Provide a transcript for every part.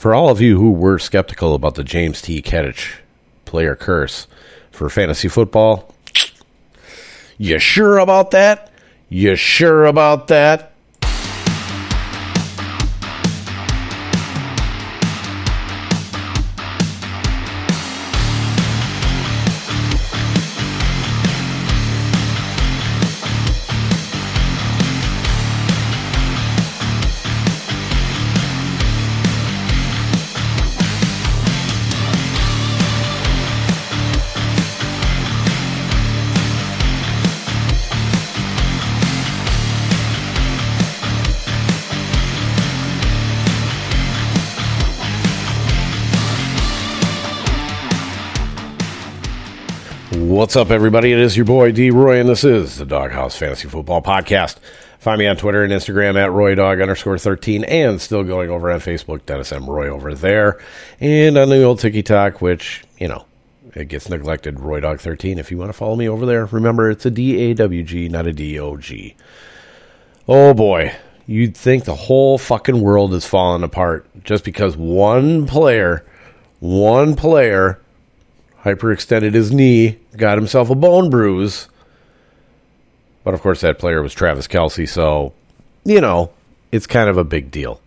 For all of you who were skeptical about the James T. Kedich player curse for fantasy football, you sure about that? You sure about that? What's up, everybody? It is your boy D Roy, and this is the Doghouse Fantasy Football Podcast. Find me on Twitter and Instagram at RoyDog underscore 13, and still going over on Facebook, Dennis M. Roy over there, and on the old TikTok, which, you know, it gets neglected, RoyDog13. If you want to follow me over there, remember it's a D A W G, not a D O G. Oh boy, you'd think the whole fucking world is falling apart just because one player, one player hyperextended his knee, got himself a bone bruise. But of course, that player was Travis Kelce, so, you know, it's kind of a big deal.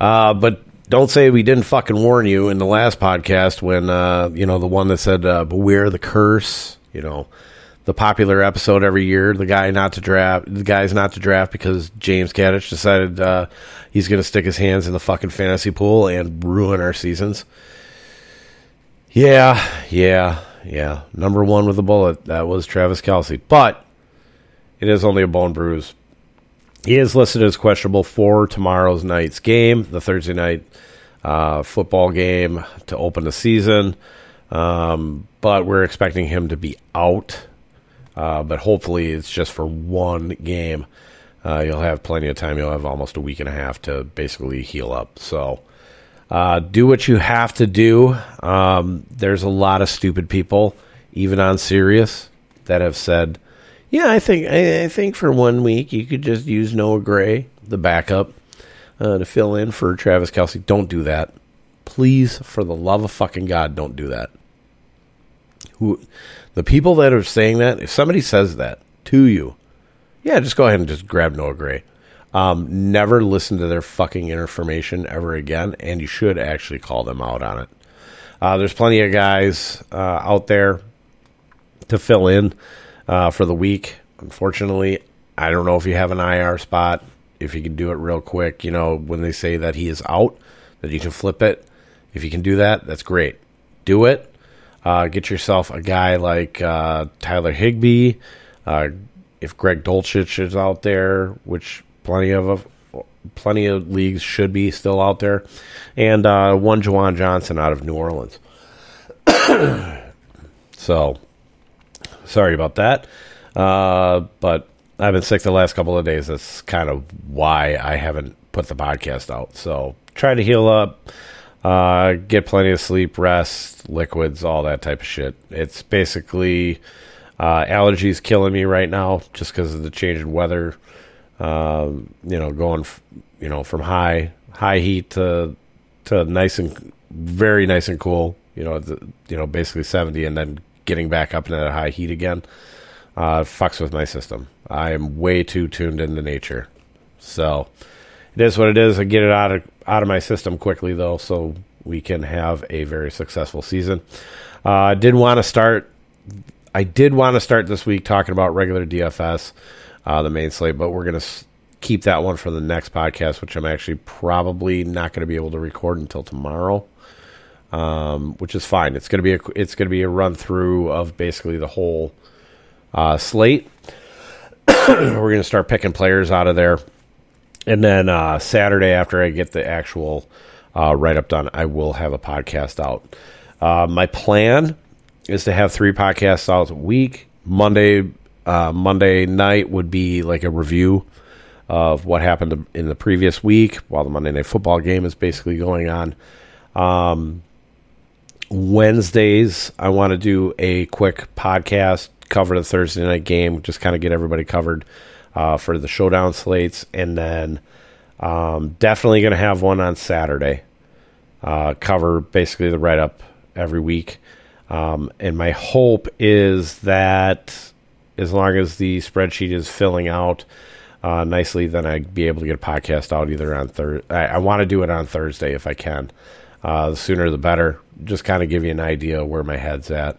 Uh, but don't say we didn't fucking warn you in the last podcast when, uh, you know, the one that said, uh, beware the curse, you know, the popular episode every year, the guy not to draft, the guy's not to draft because James Kadich decided uh, he's going to stick his hands in the fucking fantasy pool and ruin our seasons. Yeah, yeah, yeah. Number one with a bullet. That was Travis Kelce. But it is only a bone bruise. He is listed as questionable for tomorrow's night's game, the Thursday night uh, football game to open the season. Um, but we're expecting him to be out. Uh, but hopefully it's just for one game. Uh, you'll have plenty of time. You'll have almost a week and a half to basically heal up. So uh, do what you have to do. Um, there's a lot of stupid people, even on Sirius, that have said, "Yeah, I think I, I think for one week you could just use Noah Gray, the backup, uh, to fill in for Travis Kelce." Don't do that, please. For the love of fucking God, don't do that. Who, the people that are saying that, if somebody says that to you, yeah, just go ahead and just grab Noah Gray. Um, never listen to their fucking information ever again, and you should actually call them out on it. Uh, there's plenty of guys uh, out there to fill in uh, for the week. Unfortunately, I don't know if you have an IR spot. If you can do it real quick, you know, when they say that he is out, that you can flip it. If you can do that, that's great. Do it. Uh, get yourself a guy like uh, Tyler Higbee. Uh, if Greg Dulcich is out there, which Plenty of plenty of leagues should be still out there, and uh, one Juwan Johnson out of New Orleans. so, sorry about that, uh, but I've been sick the last couple of days. That's kind of why I haven't put the podcast out. So, try to heal up, uh, get plenty of sleep, rest, liquids, all that type of shit. It's basically uh, allergies killing me right now just because of the change in weather. Um, you know, going f- you know from high high heat to to nice and very nice and cool. You know, the, you know, basically seventy, and then getting back up into that high heat again. Uh, fucks with my system. I am way too tuned into nature, so it is what it is. I get it out of out of my system quickly though, so we can have a very successful season. Uh, I did want to start. I did want to start this week talking about regular DFS uh, the main slate, but we're going to s- keep that one for the next podcast, which I'm actually probably not going to be able to record until tomorrow. Um, which is fine. It's gonna be a it's gonna be a run through of basically the whole uh, slate. We're gonna start picking players out of there, and then uh, Saturday after I get the actual uh, write up done, I will have a podcast out. Uh, my plan is to have three podcasts out a week. Monday uh, Monday night would be like a review of what happened in the previous week while the Monday Night Football game is basically going on. Um, Wednesdays, I want to do a quick podcast, cover the Thursday night game, just kind of get everybody covered uh, for the showdown slates. And then um, definitely going to have one on Saturday. uh, cover basically the write up every week. Um, and my hope is that as long as the spreadsheet is filling out uh, nicely, then I'd be able to get a podcast out either on Thursday. I, I want to do it on Thursday if I can. Uh, the sooner the better. Just kind of give you an idea where my head's at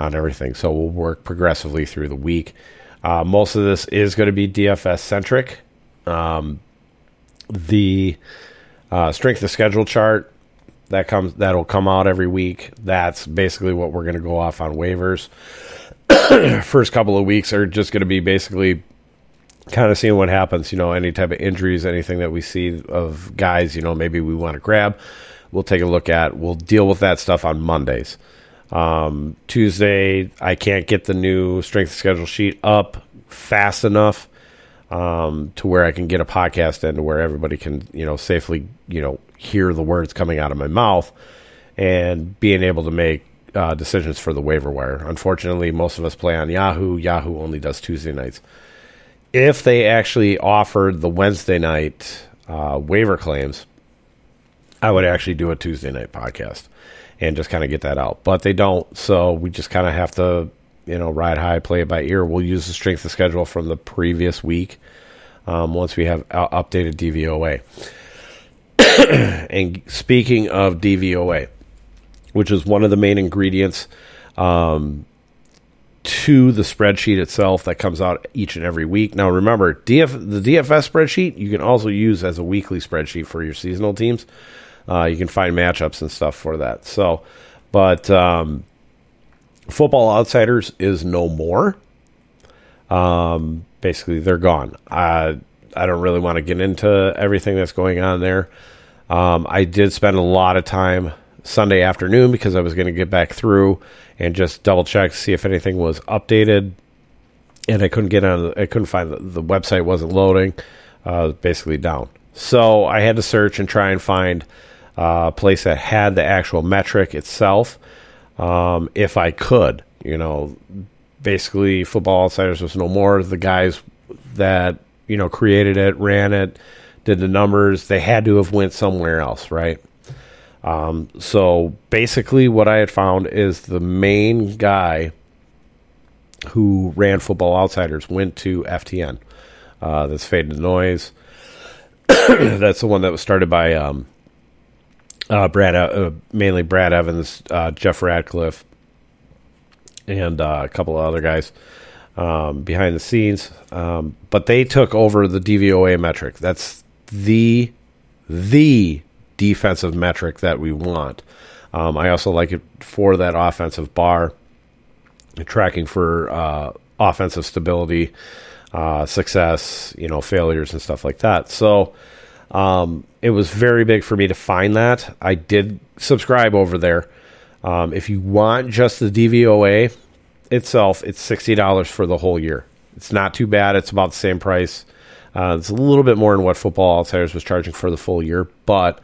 on everything. So we'll work progressively through the week. Uh, most of this is going to be DFS centric. Um, the uh, strength of schedule chart that comes that'll come out every week. That's basically what we're going to go off on waivers. First couple of weeks are just going to be basically kind of seeing what happens. You know, any type of injuries, anything that we see of guys, you know, maybe we want to grab. We'll take a look at. We'll deal with that stuff on Mondays. Um, Tuesday, I can't get the new strength schedule sheet up fast enough um, to where I can get a podcast in to where everybody can, you know, safely, you know, hear the words coming out of my mouth and being able to make uh, decisions for the waiver wire. Unfortunately, most of us play on Yahoo. Yahoo only does Tuesday nights. If they actually offered the Wednesday night uh, waiver claims, I would actually do a Tuesday night podcast and just kind of get that out. But they don't, so we just kind of have to, you know, ride high, play it by ear. We'll use the strength of schedule from the previous week um, once we have updated DVOA. and speaking of DVOA, which is one of the main ingredients um, to the spreadsheet itself that comes out each and every week. Now, remember, DF, the DFS spreadsheet you can also use as a weekly spreadsheet for your seasonal teams. Uh, you can find matchups and stuff for that. So, but um, Football Outsiders is no more. Um, basically, they're gone. I I don't really want to get into everything that's going on there. Um, I did spend a lot of time Sunday afternoon because I was going to get back through and just double check see if anything was updated. And I couldn't get on. I couldn't find the, the website wasn't loading. Uh, basically down. So I had to search and try and find a place that had the actual metric itself, um, if I could. You know, basically, Football Outsiders was no more. The guys that you know created it, ran it, did the numbers. They had to have went somewhere else, right? Um, so basically, what I had found is the main guy who ran Football Outsiders went to FTN. Uh, that's Fade to Noise. that's the one that was started by um, uh, Brad, uh, mainly Brad Evans, uh, Jeff Radcliffe, and uh, a couple of other guys um, behind the scenes. Um, but they took over the DVOA metric. That's the the defensive metric that we want. Um, I also like it for that offensive bar, tracking for uh, offensive stability, uh, success, you know, failures and stuff like that. So um, it was very big for me to find that. I did subscribe over there. Um, if you want just the DVOA itself, it's sixty dollars for the whole year. It's not too bad. It's about the same price. Uh, it's a little bit more than what Football Outsiders was charging for the full year, but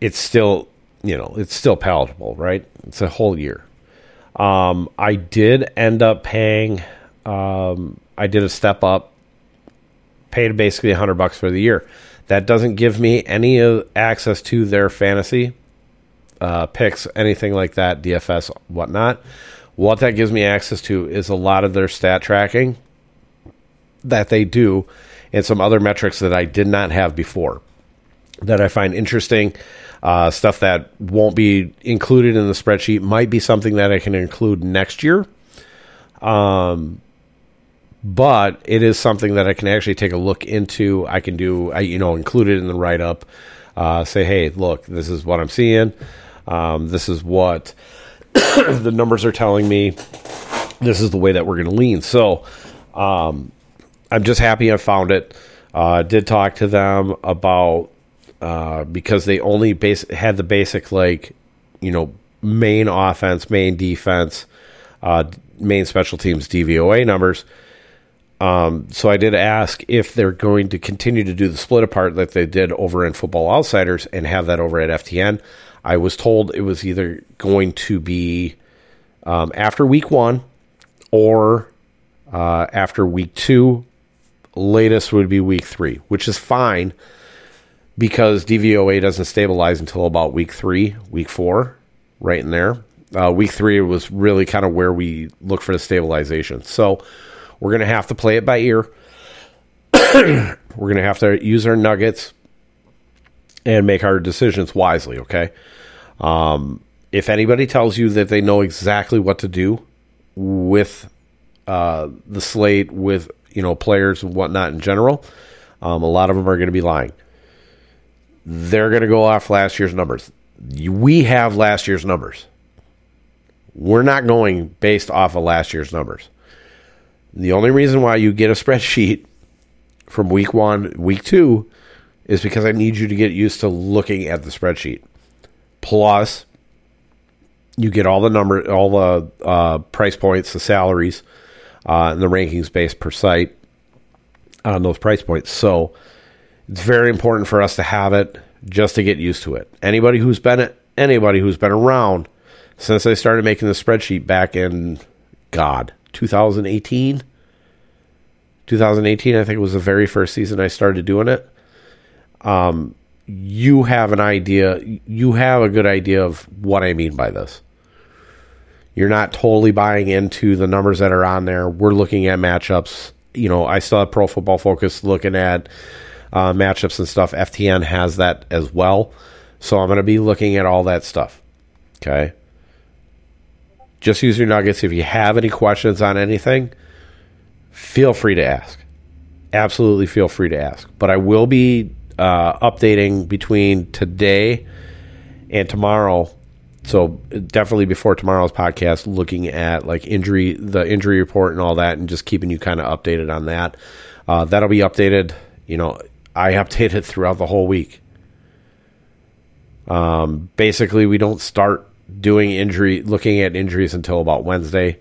it's still, you know, it's still palatable, right? It's a whole year. Um, I did end up paying. Um, I did a step up, paid basically a hundred bucks for the year. That doesn't give me any access to their fantasy uh, picks, anything like that, DFS, whatnot. What that gives me access to is a lot of their stat tracking that they do and some other metrics that I did not have before that I find interesting. Uh, stuff that won't be included in the spreadsheet might be something that I can include next year. Um, but it is something that I can actually take a look into. I can do, I, you know, include it in the write up. Uh, say, hey, look, this is what I'm seeing. Um, this is what the numbers are telling me. This is the way that we're going to lean. So um, I'm just happy I found it. Uh, did talk to them about uh, because they only base, had the basic like you know main offense, main defense, uh, main special teams DVOA numbers. Um, so I did ask if they're going to continue to do the split apart that they did over in Football Outsiders and have that over at FTN. I was told it was either going to be um, after week one or uh, after week two. Latest would be week three, which is fine because DVOA doesn't stabilize until about week three, week four, right in there. Uh, week three was really kind of where we look for the stabilization. So we're going to have to play it by ear. we're going to have to use our nuggets and make our decisions wisely, okay? Um, if anybody tells you that they know exactly what to do with uh, the slate, with you know players and whatnot in general, um, a lot of them are going to be lying. They're going to go off last year's numbers. We have last year's numbers. We're not going based off of last year's numbers. The only reason why you get a spreadsheet from week one, week two, is because I need you to get used to looking at the spreadsheet. Plus, you get all the number, all the uh, price points, the salaries, uh, and the rankings based per site on those price points. So it's very important for us to have it just to get used to it. Anybody who's been anybody who's been around since I started making the spreadsheet back in God 2018. 2018, I think it was the very first season I started doing it. Um, you have an idea, you have a good idea of what I mean by this. You're not totally buying into the numbers that are on there. We're looking at matchups. You know, I still have Pro Football Focus looking at uh, matchups and stuff. FTN has that as well. So I'm going to be looking at all that stuff. Okay. Just use your nuggets. If you have any questions on anything, feel free to ask. Absolutely feel free to ask. But I will be uh, updating between today and tomorrow. So definitely before tomorrow's podcast, looking at like injury, the injury report and all that, and just keeping you kind of updated on that. Uh, that'll be updated. You know, I update it throughout the whole week. Um, basically, we don't start doing injury, looking at injuries until about Wednesday,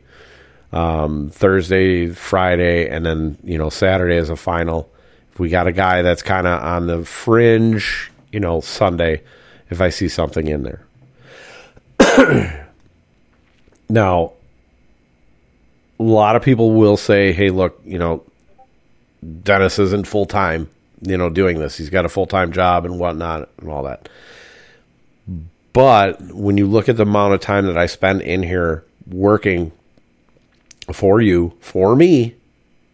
um, Thursday, Friday, and then you know Saturday as a final. If we got a guy that's kind of on the fringe, you know, Sunday, if I see something in there. now, a lot of people will say, "Hey, look, you know, Dennis isn't full time, you know, doing this. He's got a full time job and whatnot and all that." But when you look at the amount of time that I spend in here working for you, for me,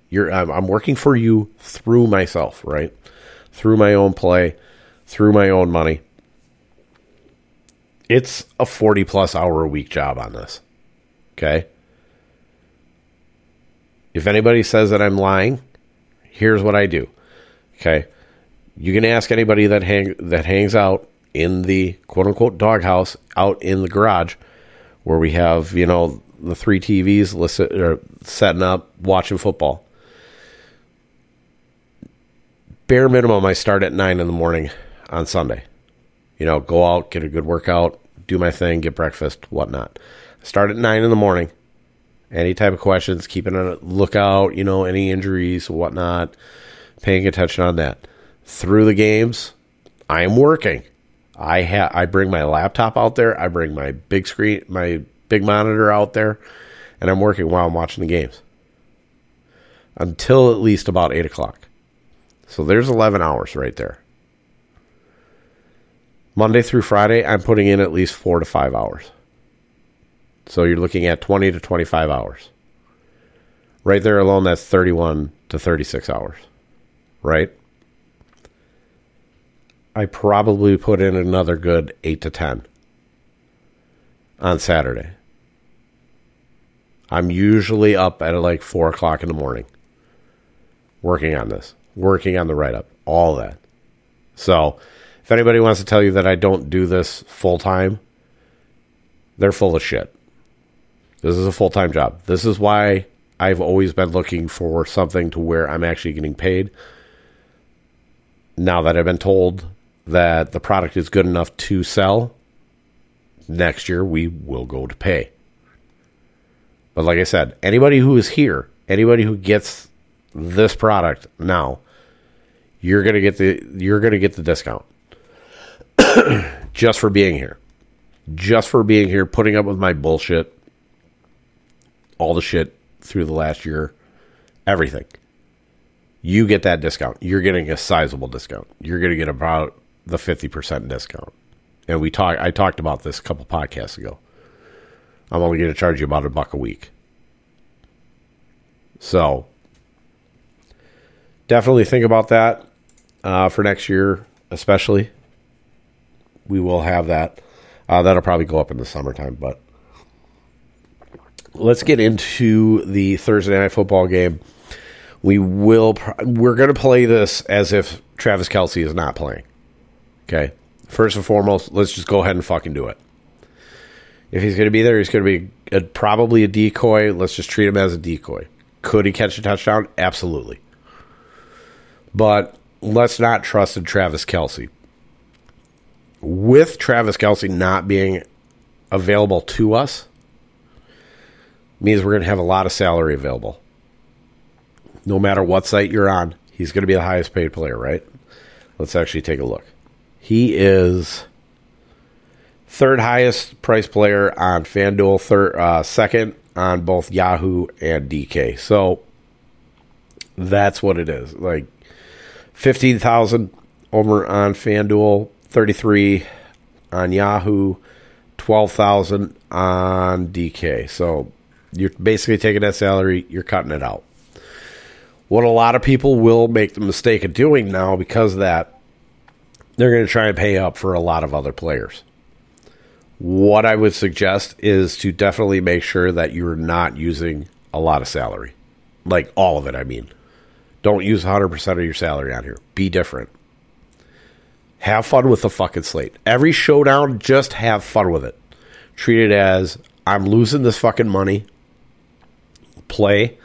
you're I'm, I'm working for you through myself, right? Through my own play, through my own money. It's a 40 plus hour a week job on this. Okay? If anybody says that I'm lying, here's what I do. Okay? You can ask anybody that hang that hangs out in the quote unquote doghouse out in the garage where we have, you know, the three TVs listen, or setting up, watching football. Bare minimum, I start at nine in the morning on Sunday. You know, go out, get a good workout, do my thing, get breakfast, whatnot. start at nine in the morning. Any type of questions, keeping a lookout, you know, any injuries, whatnot, paying attention on that. Through the games, I am working. I ha- I bring my laptop out there. I bring my big screen, my big monitor out there, and I'm working while I'm watching the games until at least about eight o'clock. So there's 11 hours right there. Monday through Friday, I'm putting in at least four to five hours. So you're looking at 20 to 25 hours. Right there alone, that's 31 to 36 hours. Right? I probably put in another good 8 to 10 on Saturday. I'm usually up at like 4 o'clock in the morning working on this, working on the write up, all that. So, if anybody wants to tell you that I don't do this full time, they're full of shit. This is a full time job. This is why I've always been looking for something to where I'm actually getting paid. Now that I've been told that the product is good enough to sell, next year we will go to pay. But like I said, anybody who is here, anybody who gets this product now, you're gonna get the you're gonna get the discount just for being here, just for being here, putting up with my bullshit, all the shit through the last year, everything. You get that discount. You're getting a sizable discount. You're gonna get about the 50% discount. And we talk I talked about this a couple podcasts ago. I'm only going to charge you about a buck a week. So, definitely think about that uh, for next year, especially. We will have that. Uh, that'll probably go up in the summertime, but let's get into the Thursday night football game. We will. We're going to play this as if Travis Kelce is not playing. Okay. First and foremost, let's just go ahead and fucking do it. If he's going to be there, he's going to be a, probably a decoy. Let's just treat him as a decoy. Could he catch a touchdown? Absolutely. But let's not trust in Travis Kelce. With Travis Kelce not being available to us, means we're going to have a lot of salary available. No matter what site you're on, he's going to be the highest paid player, right? Let's actually take a look. He is third highest price player on FanDuel, third, uh, second on both Yahoo and DK. So that's what it is. Like fifteen thousand over on FanDuel, thirty three on Yahoo, twelve thousand on DK. So you're basically taking that salary, you're cutting it out. What a lot of people will make the mistake of doing now because of that, they're going to try and pay up for a lot of other players. What I would suggest is to definitely make sure that you're not using a lot of salary. Like all of it, I mean. Don't use 100% of your salary on here. Be different. Have fun with the fucking slate. Every showdown, just have fun with it. Treat it as I'm losing this fucking money play,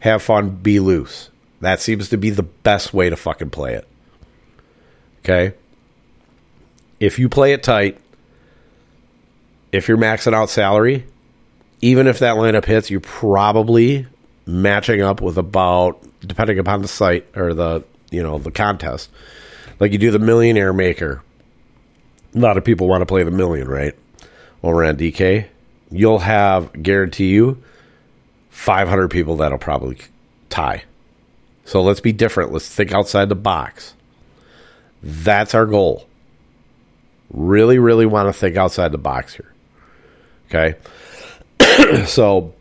have fun, be loose. That seems to be the best way to fucking play it. Okay? If you play it tight, if you're maxing out salary, even if that lineup hits, you're probably matching up with about depending upon the site or the you know the contest. Like you do the millionaire maker. A lot of people want to play the million, right? Over on DK. You'll have guarantee you 500 people that'll probably tie. So let's be different. Let's think outside the box. That's our goal. Really, really want to think outside the box here. Okay. so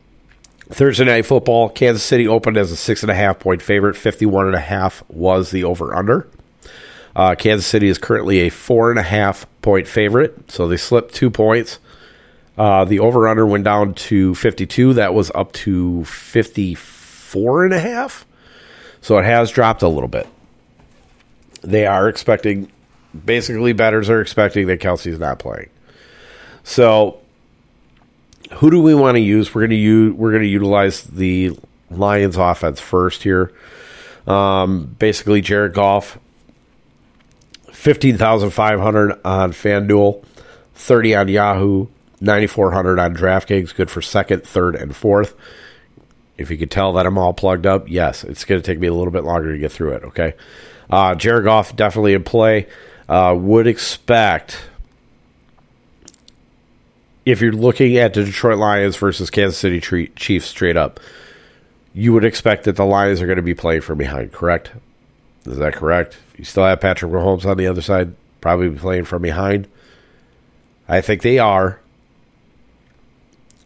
Thursday night football, Kansas City opened as a six and a half point favorite. Fifty-one and a half was the over under. Uh, Kansas City is currently a four and a half point favorite, so they slipped two points. Uh, the over under went down to 52. That was up to 54 and a half. So it has dropped a little bit. They are expecting, basically, batters are expecting that Kelce's not playing. So who do we want to use? We're going to use we're going to utilize the Lions offense first here. Um, basically, Jared Goff, fifteen thousand five hundred on FanDuel, thirty on Yahoo, 9400 on DraftKings, good for second, third, and fourth. If you could tell that I'm all plugged up, yes, it's going to take me a little bit longer to get through it. Okay, uh, Jared Goff definitely in play. Uh, would expect if you're looking at the Detroit Lions versus Kansas City Chiefs straight up, you would expect that the Lions are going to be playing from behind. Correct? Is that correct? You still have Patrick Mahomes on the other side, probably playing from behind. I think they are.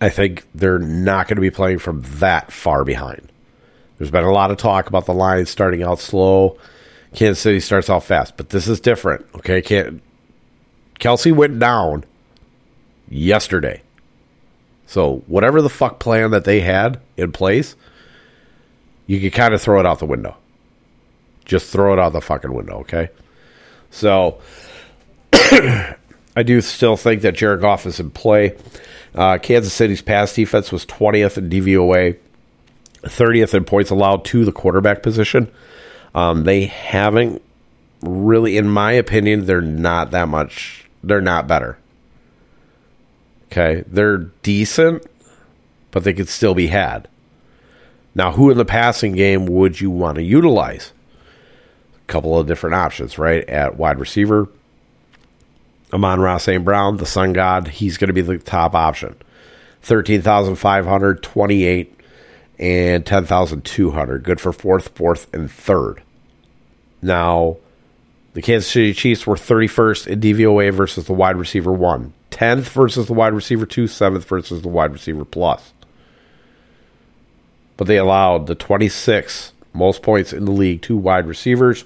I think they're not going to be playing from that far behind. There's been a lot of talk about the Lions starting out slow. Kansas City starts out fast, but this is different. Okay, can't. Kelce went down yesterday. So whatever the fuck plan that they had in place, you could kind of throw it out the window. Just throw it out the fucking window, okay? So I do still think that Jared Goff is in play. Uh, Kansas City's pass defense was 20th in DVOA, 30th in points allowed to the quarterback position. Um, they haven't really, in my opinion, they're not that much. They're not better. Okay, they're decent, but they could still be had. Now, who in the passing game would you want to utilize? A couple of different options, right? At wide receiver, Amon-Ra St. Brown, the Sun God, he's going to be the top option. 13,500, 28, and 10,200. Good for fourth, fourth, and third. Now, The Kansas City Chiefs were 31st in DVOA versus the wide receiver 1, 10th versus the wide receiver 2, 7th versus the wide receiver plus. But they allowed the 26th most points in the league to wide receivers,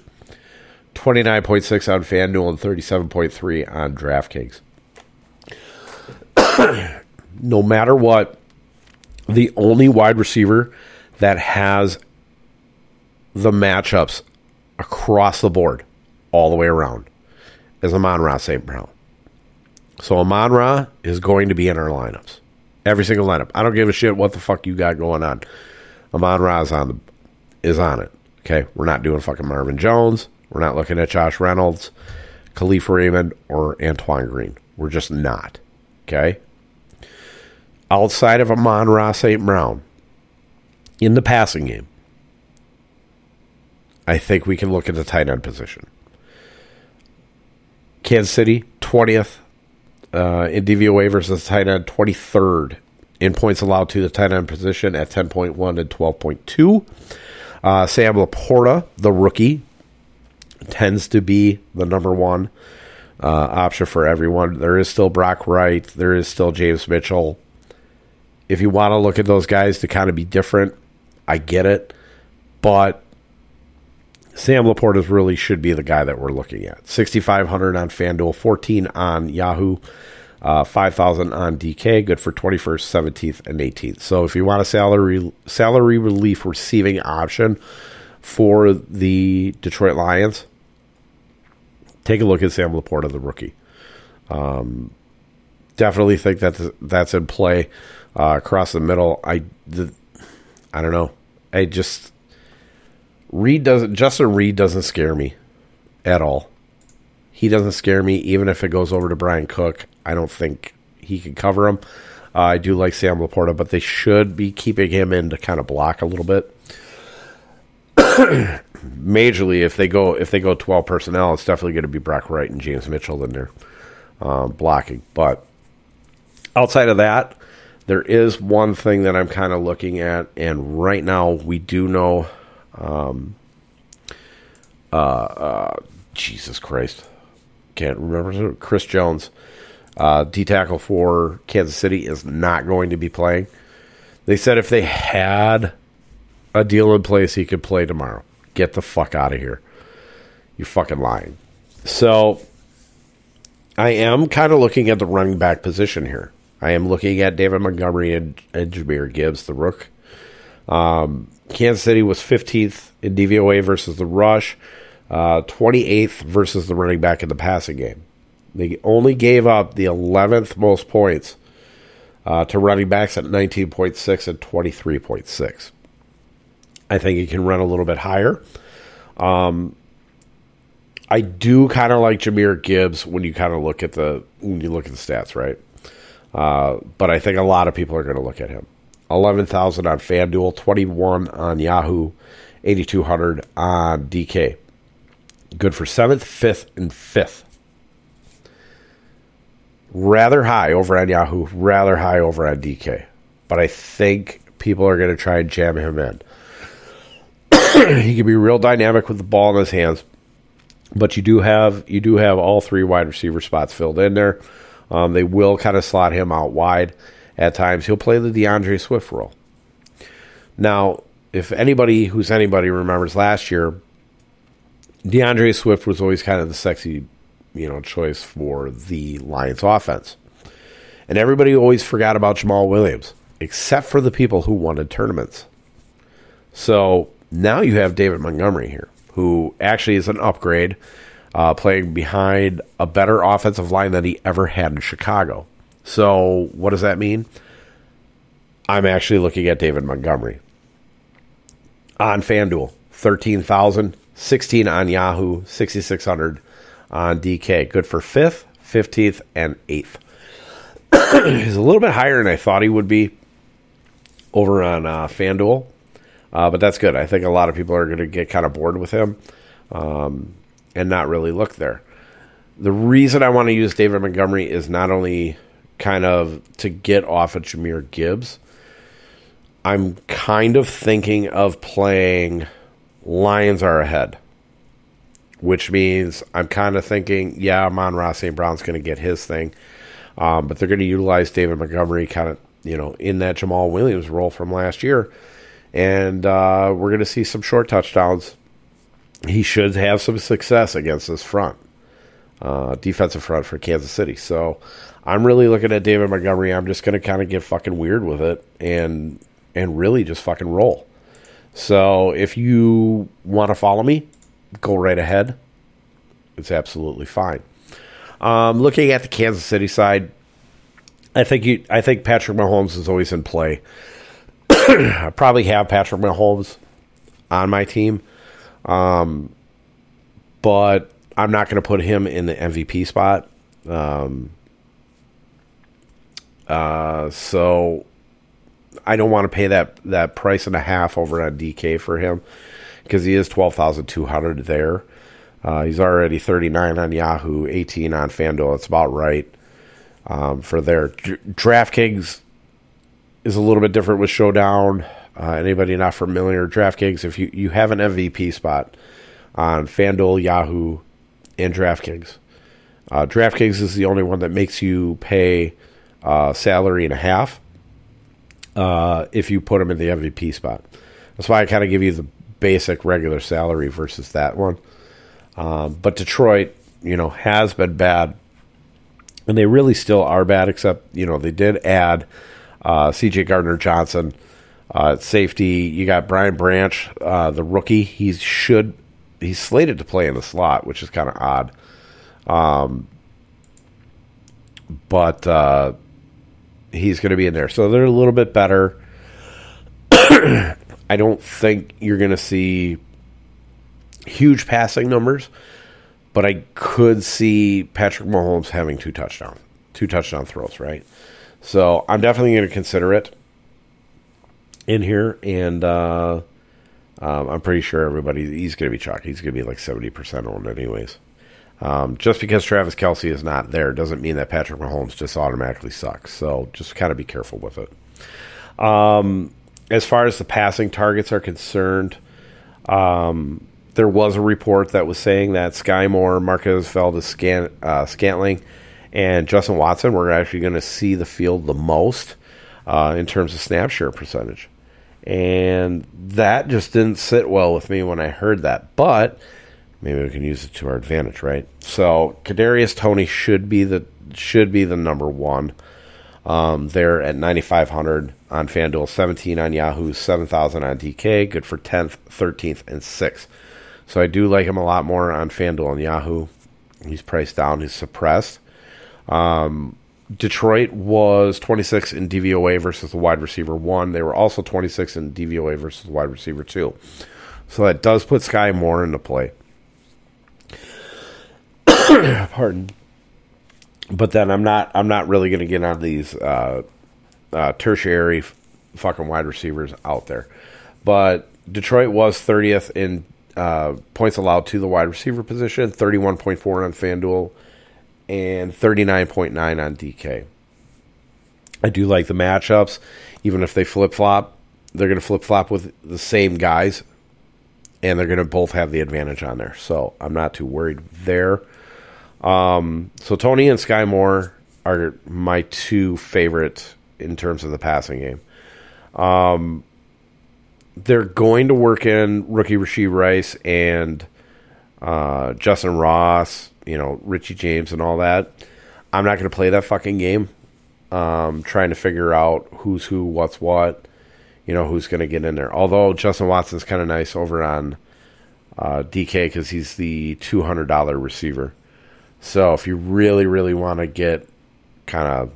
29.6 on FanDuel and 37.3 on DraftKings. no matter what, the only wide receiver that has the matchups across the board, all the way around, is Amon-Ra St. Brown. So Amon Ra is going to be in our lineups. Every single lineup. I don't give a shit what the fuck you got going on. Amon Ra is on the is on it. Okay. We're not doing fucking Marvin Jones. We're not looking at Josh Reynolds, Kalif Raymond, or Antoine Green. We're just not. Okay. Outside of Amon-Ra St. Brown, in the passing game, I think we can look at the tight end position. Kansas City, 20th uh, in DVOA versus tight end, 23rd in points allowed to the tight end position at 10.1 and 12.2. Uh, Sam LaPorta, the rookie, tends to be the number one uh, option for everyone. There is still Brock Wright. There is still James Mitchell. If you want to look at those guys to kind of be different, I get it. But Sam LaPorta really should be the guy that we're looking at. 6,500 on FanDuel, 14 on Yahoo, uh, 5,000 on DK, good for 21st, 17th, and 18th. So if you want a salary salary relief receiving option for the Detroit Lions, take a look at Sam LaPorta, the rookie. Um, definitely think that that's in play uh, across the middle. I, the, I don't know. I just Reed doesn't. Justin Reid doesn't scare me at all. He doesn't scare me, even if it goes over to Bryan Cook. I don't think he can cover him. Uh, I do like Sam LaPorta, but they should be keeping him in to kind of block a little bit. Majorly, if they go if they go twelve personnel, it's definitely going to be Brock Wright and James Mitchell in there um, blocking. But outside of that, there is one thing that I'm kind of looking at, and right now we do know um, uh, uh, Jesus Christ, can't remember. Chris Jones, uh, D tackle for Kansas City, is not going to be playing. They said if they had a deal in place, he could play tomorrow. Get the fuck out of here. You're fucking lying. So I am kind of looking at the running back position here. I am looking at David Montgomery and, and Jahmyr Gibbs, the rook. Um, Kansas City was 15th in DVOA versus the rush, uh, 28th versus the running back in the passing game. They only gave up the 11th most points uh, to running backs at 19.6 and 23.6. I think he can run a little bit higher. Um, I do kind of like Jahmyr Gibbs when you kind of look at the when you look at the stats, right? Uh, but I think a lot of people are going to look at him. 11,000 on FanDuel, 21 on Yahoo, 8,200 on DK. Good for 7th, 5th, and 5th. Rather high over on Yahoo, rather high over on DK. But I think people are going to try and jam him in. he can be real dynamic with the ball in his hands. But you do have you do have all three wide receiver spots filled in there. Um, they will kind of slot him out wide at times. He'll play the D'Andre Swift role. Now, if anybody who's anybody remembers last year, D'Andre Swift was always kind of the sexy, you know, choice for the Lions offense. And everybody always forgot about Jamaal Williams, except for the people who wanted tournaments. So now you have David Montgomery here, who actually is an upgrade, uh, playing behind a better offensive line than he ever had in Chicago. So, what does that mean? I'm actually looking at David Montgomery on FanDuel, 13,000, 16 on Yahoo, 6,600 on DK. Good for 5th, 15th, and 8th. He's a little bit higher than I thought he would be over on uh, FanDuel, uh, but that's good. I think a lot of people are going to get kind of bored with him um, and not really look there. The reason I want to use David Montgomery is not only kind of to get off of Jahmyr Gibbs. I'm kind of thinking of playing Lions are ahead which means I'm kind of thinking, yeah, Amon-Ra St. Brown's going to get his thing. Um, but they're going to utilize David Montgomery kind of, you know, in that Jamaal Williams role from last year. And uh, we're going to see some short touchdowns. He should have some success against this front, uh, defensive front for Kansas City. So I'm really looking at David Montgomery. I'm just going to kind of get fucking weird with it and and really just fucking roll. So if you want to follow me, go right ahead. It's absolutely fine. Um, looking at the Kansas City side, I think you, I think Patrick Mahomes is always in play. I probably have Patrick Mahomes on my team, um, but I'm not going to put him in the MVP spot. Um, uh, so I don't want to pay that that price and a half over on DK for him because he is twelve thousand two hundred there. Uh, he's already thirty nine on Yahoo, eighteen on FanDuel. It's about right um, for their DraftKings is a little bit different with Showdown. Uh, anybody not familiar, with DraftKings, if you, you have an MVP spot on FanDuel, Yahoo, and DraftKings, uh, DraftKings is the only one that makes you pay uh, salary and a half uh, if you put them in the MVP spot. That's why I kind of give you the basic regular salary versus that one. Um, but Detroit, you know, has been bad, and they really still are bad. Except you know they did add uh, C.J. Gardner Johnson uh, safety. You got Brian Branch, uh, the rookie. He should he's slated to play in the slot, which is kind of odd. Um, but uh, he's going to be in there. So they're a little bit better. I don't think you're going to see huge passing numbers, but I could see Patrick Mahomes having two touchdowns, two touchdown throws, right? So I'm definitely going to consider it in here, and uh, um, I'm pretty sure everybody he's going to be chalk. He's going to be like 70% owned, anyways. Um, just because Travis Kelce is not there doesn't mean that Patrick Mahomes just automatically sucks. So just kind of be careful with it. Um, as far as the passing targets are concerned, um, there was a report that was saying that Skyy Moore, Marquez Valdes Scan, uh, Scantling, and Justin Watson were actually going to see the field the most uh, in terms of snap share percentage. And that just didn't sit well with me when I heard that. But maybe we can use it to our advantage, right? So Kadarius Toney should be the should be the number one. Um, they're at 9,500 on FanDuel, 17 on Yahoo, 7,000 on DK. Good for 10th, 13th, and 6th. So I do like him a lot more on FanDuel and Yahoo. He's priced down. He's suppressed. Um, Detroit was 26 in DVOA versus the wide receiver one. They were also 26 in DVOA versus the wide receiver two. So that does put Skyy Moore into play. Pardon. But then I'm not. I'm not really going to get on these uh, uh, tertiary f- fucking wide receivers out there. But Detroit was 30th in uh, points allowed to the wide receiver position, 31.4 on FanDuel, and 39.9 on DK. I do like the matchups, even if they flip flop. They're going to flip flop with the same guys, and they're going to both have the advantage on there. So I'm not too worried there. Um, so Toney and Skyy Moore are my two favorite in terms of the passing game. Um, they're going to work in rookie Rashee Rice and uh, Justin Ross, you know, Richie James and all that. I'm not going to play that fucking game. Um, trying to figure out who's who, what's what, you know, who's going to get in there. Although Justin Watson's kind of nice over on uh, DK because he's the $200 receiver. So if you really, really want to get kind of,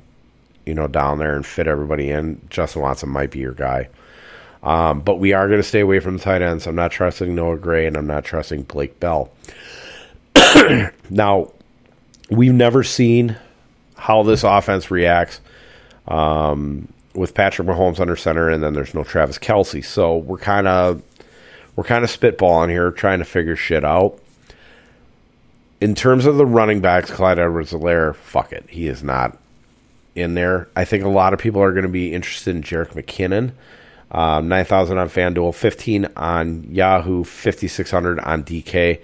you know, down there and fit everybody in, Justin Watson might be your guy. Um, but we are going to stay away from the tight ends. I'm not trusting Noah Gray and I'm not trusting Blake Bell. now, we've never seen how this offense reacts um, with Patrick Mahomes under center, and then there's no Travis Kelce. So we're kind of we're kind of spitballing here, trying to figure shit out. In terms of the running backs, Clyde Edwards-Helaire, fuck it, he is not in there. I think a lot of people are going to be interested in Jerick McKinnon. Um, 9,000 on FanDuel, 15 on Yahoo, 5,600 on DK.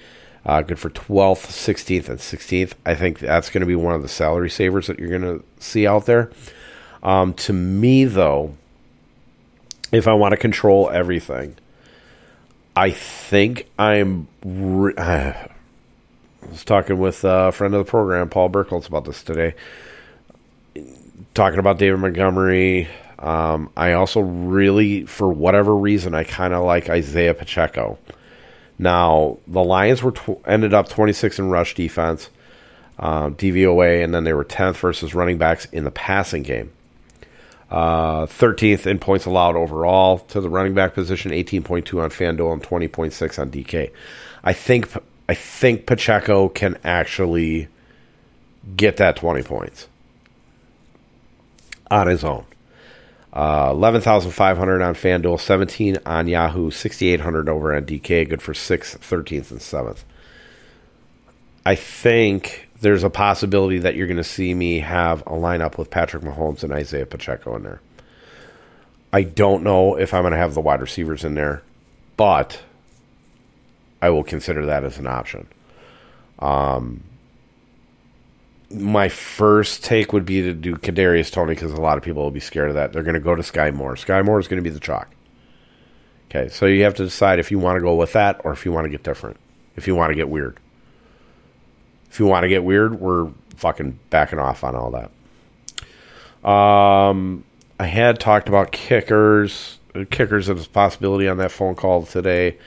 Uh, good for 12th, 16th, and 16th. I think that's going to be one of the salary savers that you're going to see out there. Um, to me, though, if I want to control everything, I think I'm. Re- I was talking with a friend of the program, Paul Burkholz, about this today. Talking about David Montgomery. Um, I also really, for whatever reason, I kind of like Isaiah Pacheco. Now, the Lions were tw- ended up 26 in rush defense, uh, DVOA, and then they were 10th versus running backs in the passing game. Uh, 13th in points allowed overall to the running back position, 18.2 on FanDuel and 20.6 on DK. I think I think Pacheco can actually get that 20 points on his own. Uh, 11,500 on FanDuel, 17 on Yahoo, 6,800 over on DK, good for 6th, 13th, and 7th. I think there's a possibility that you're going to see me have a lineup with Patrick Mahomes and Isaiah Pacheco in there. I don't know if I'm going to have the wide receivers in there, but I will consider that as an option. Um, my first take would be to do Kadarius Toney because a lot of people will be scared of that. They're going to go to Skyy Moore. Skyy Moore is going to be the chalk. Okay, so you have to decide if you want to go with that or if you want to get different. If you want to get weird. If you want to get weird, we're fucking backing off on all that. Um, I had talked about kickers. Kickers as a possibility on that phone call today.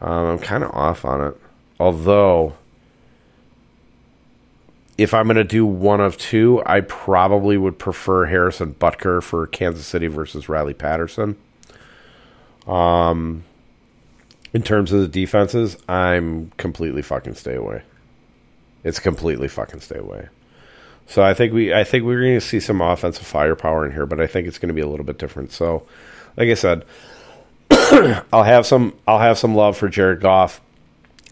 Um, I'm kind of off on it. Although if I'm going to do one of two, I probably would prefer Harrison Butker for Kansas City versus Riley Patterson. Um, in terms of the defenses, I'm completely fucking stay away. It's completely fucking stay away. So I think we I think we're going to see some offensive firepower in here, but I think it's going to be a little bit different. So, like I said, I'll have some I'll have some love for Jared Goff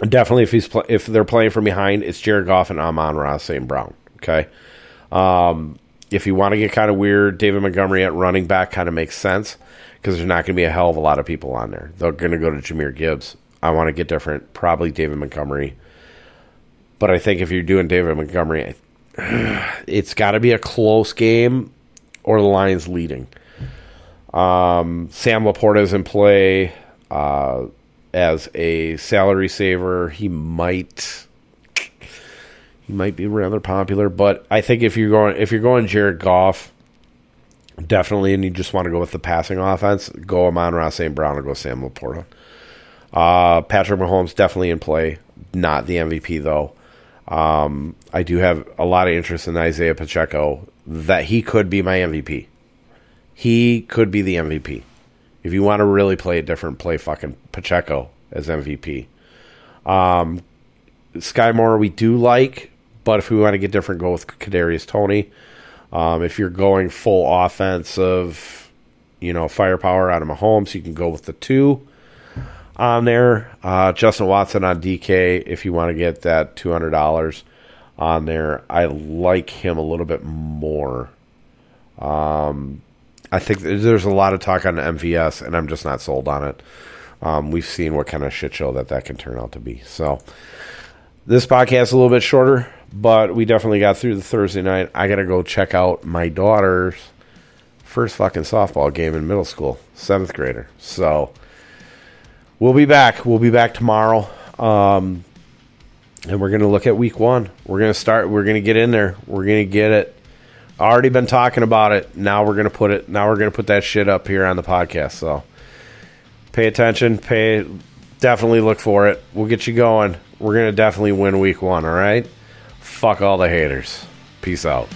definitely if he's pl- if they're playing from behind, it's Jared Goff and Amon-Ra St. Brown. Okay. Um, if you want to get kind of weird, David Montgomery at running back kind of makes sense because there's not going to be a hell of a lot of people on there. They're going to go to Jahmyr Gibbs. I want to get different. Probably David Montgomery. But I think if you're doing David Montgomery, it's got to be a close game or the Lions leading. Um, Sam LaPorta is in play. Uh, as a salary saver. He might he might be rather popular, but I think if you're going if you're going Jared Goff, definitely, and you just want to go with the passing offense, go Amon-Ra St. Brown or go Sam LaPorta. Uh, Patrick Mahomes definitely in play, not the MVP though. Um, I do have a lot of interest in Isaiah Pacheco that he could be my MVP. He could be the MVP. If you want to really play it different, play fucking Pacheco as MVP. Um, Skyy Moore we do like, but if we want to get different, go with Kadarius Toney. Um, if you're going full offensive, you know, firepower out of Mahomes, you can go with the two on there. Uh, Justin Watson on DK, if you want to get that two hundred dollars on there, I like him a little bit more. Um, I think there's a lot of talk on MVS, and I'm just not sold on it. Um, we've seen what kind of shit show that that can turn out to be. So this podcast is a little bit shorter, but we definitely got through the Thursday night. I got to go check out my daughter's first fucking softball game in middle school, seventh grader. So we'll be back. We'll be back tomorrow. Um, and we're going to look at week one. We're going to start. We're going to get in there. We're going to get it already been talking about it. Now we're gonna put it. Now we're gonna put that shit up here on the podcast. So pay attention. Pay. Definitely look for it. We'll get you going. We're gonna definitely win week one. All right. Fuck all the haters. Peace out.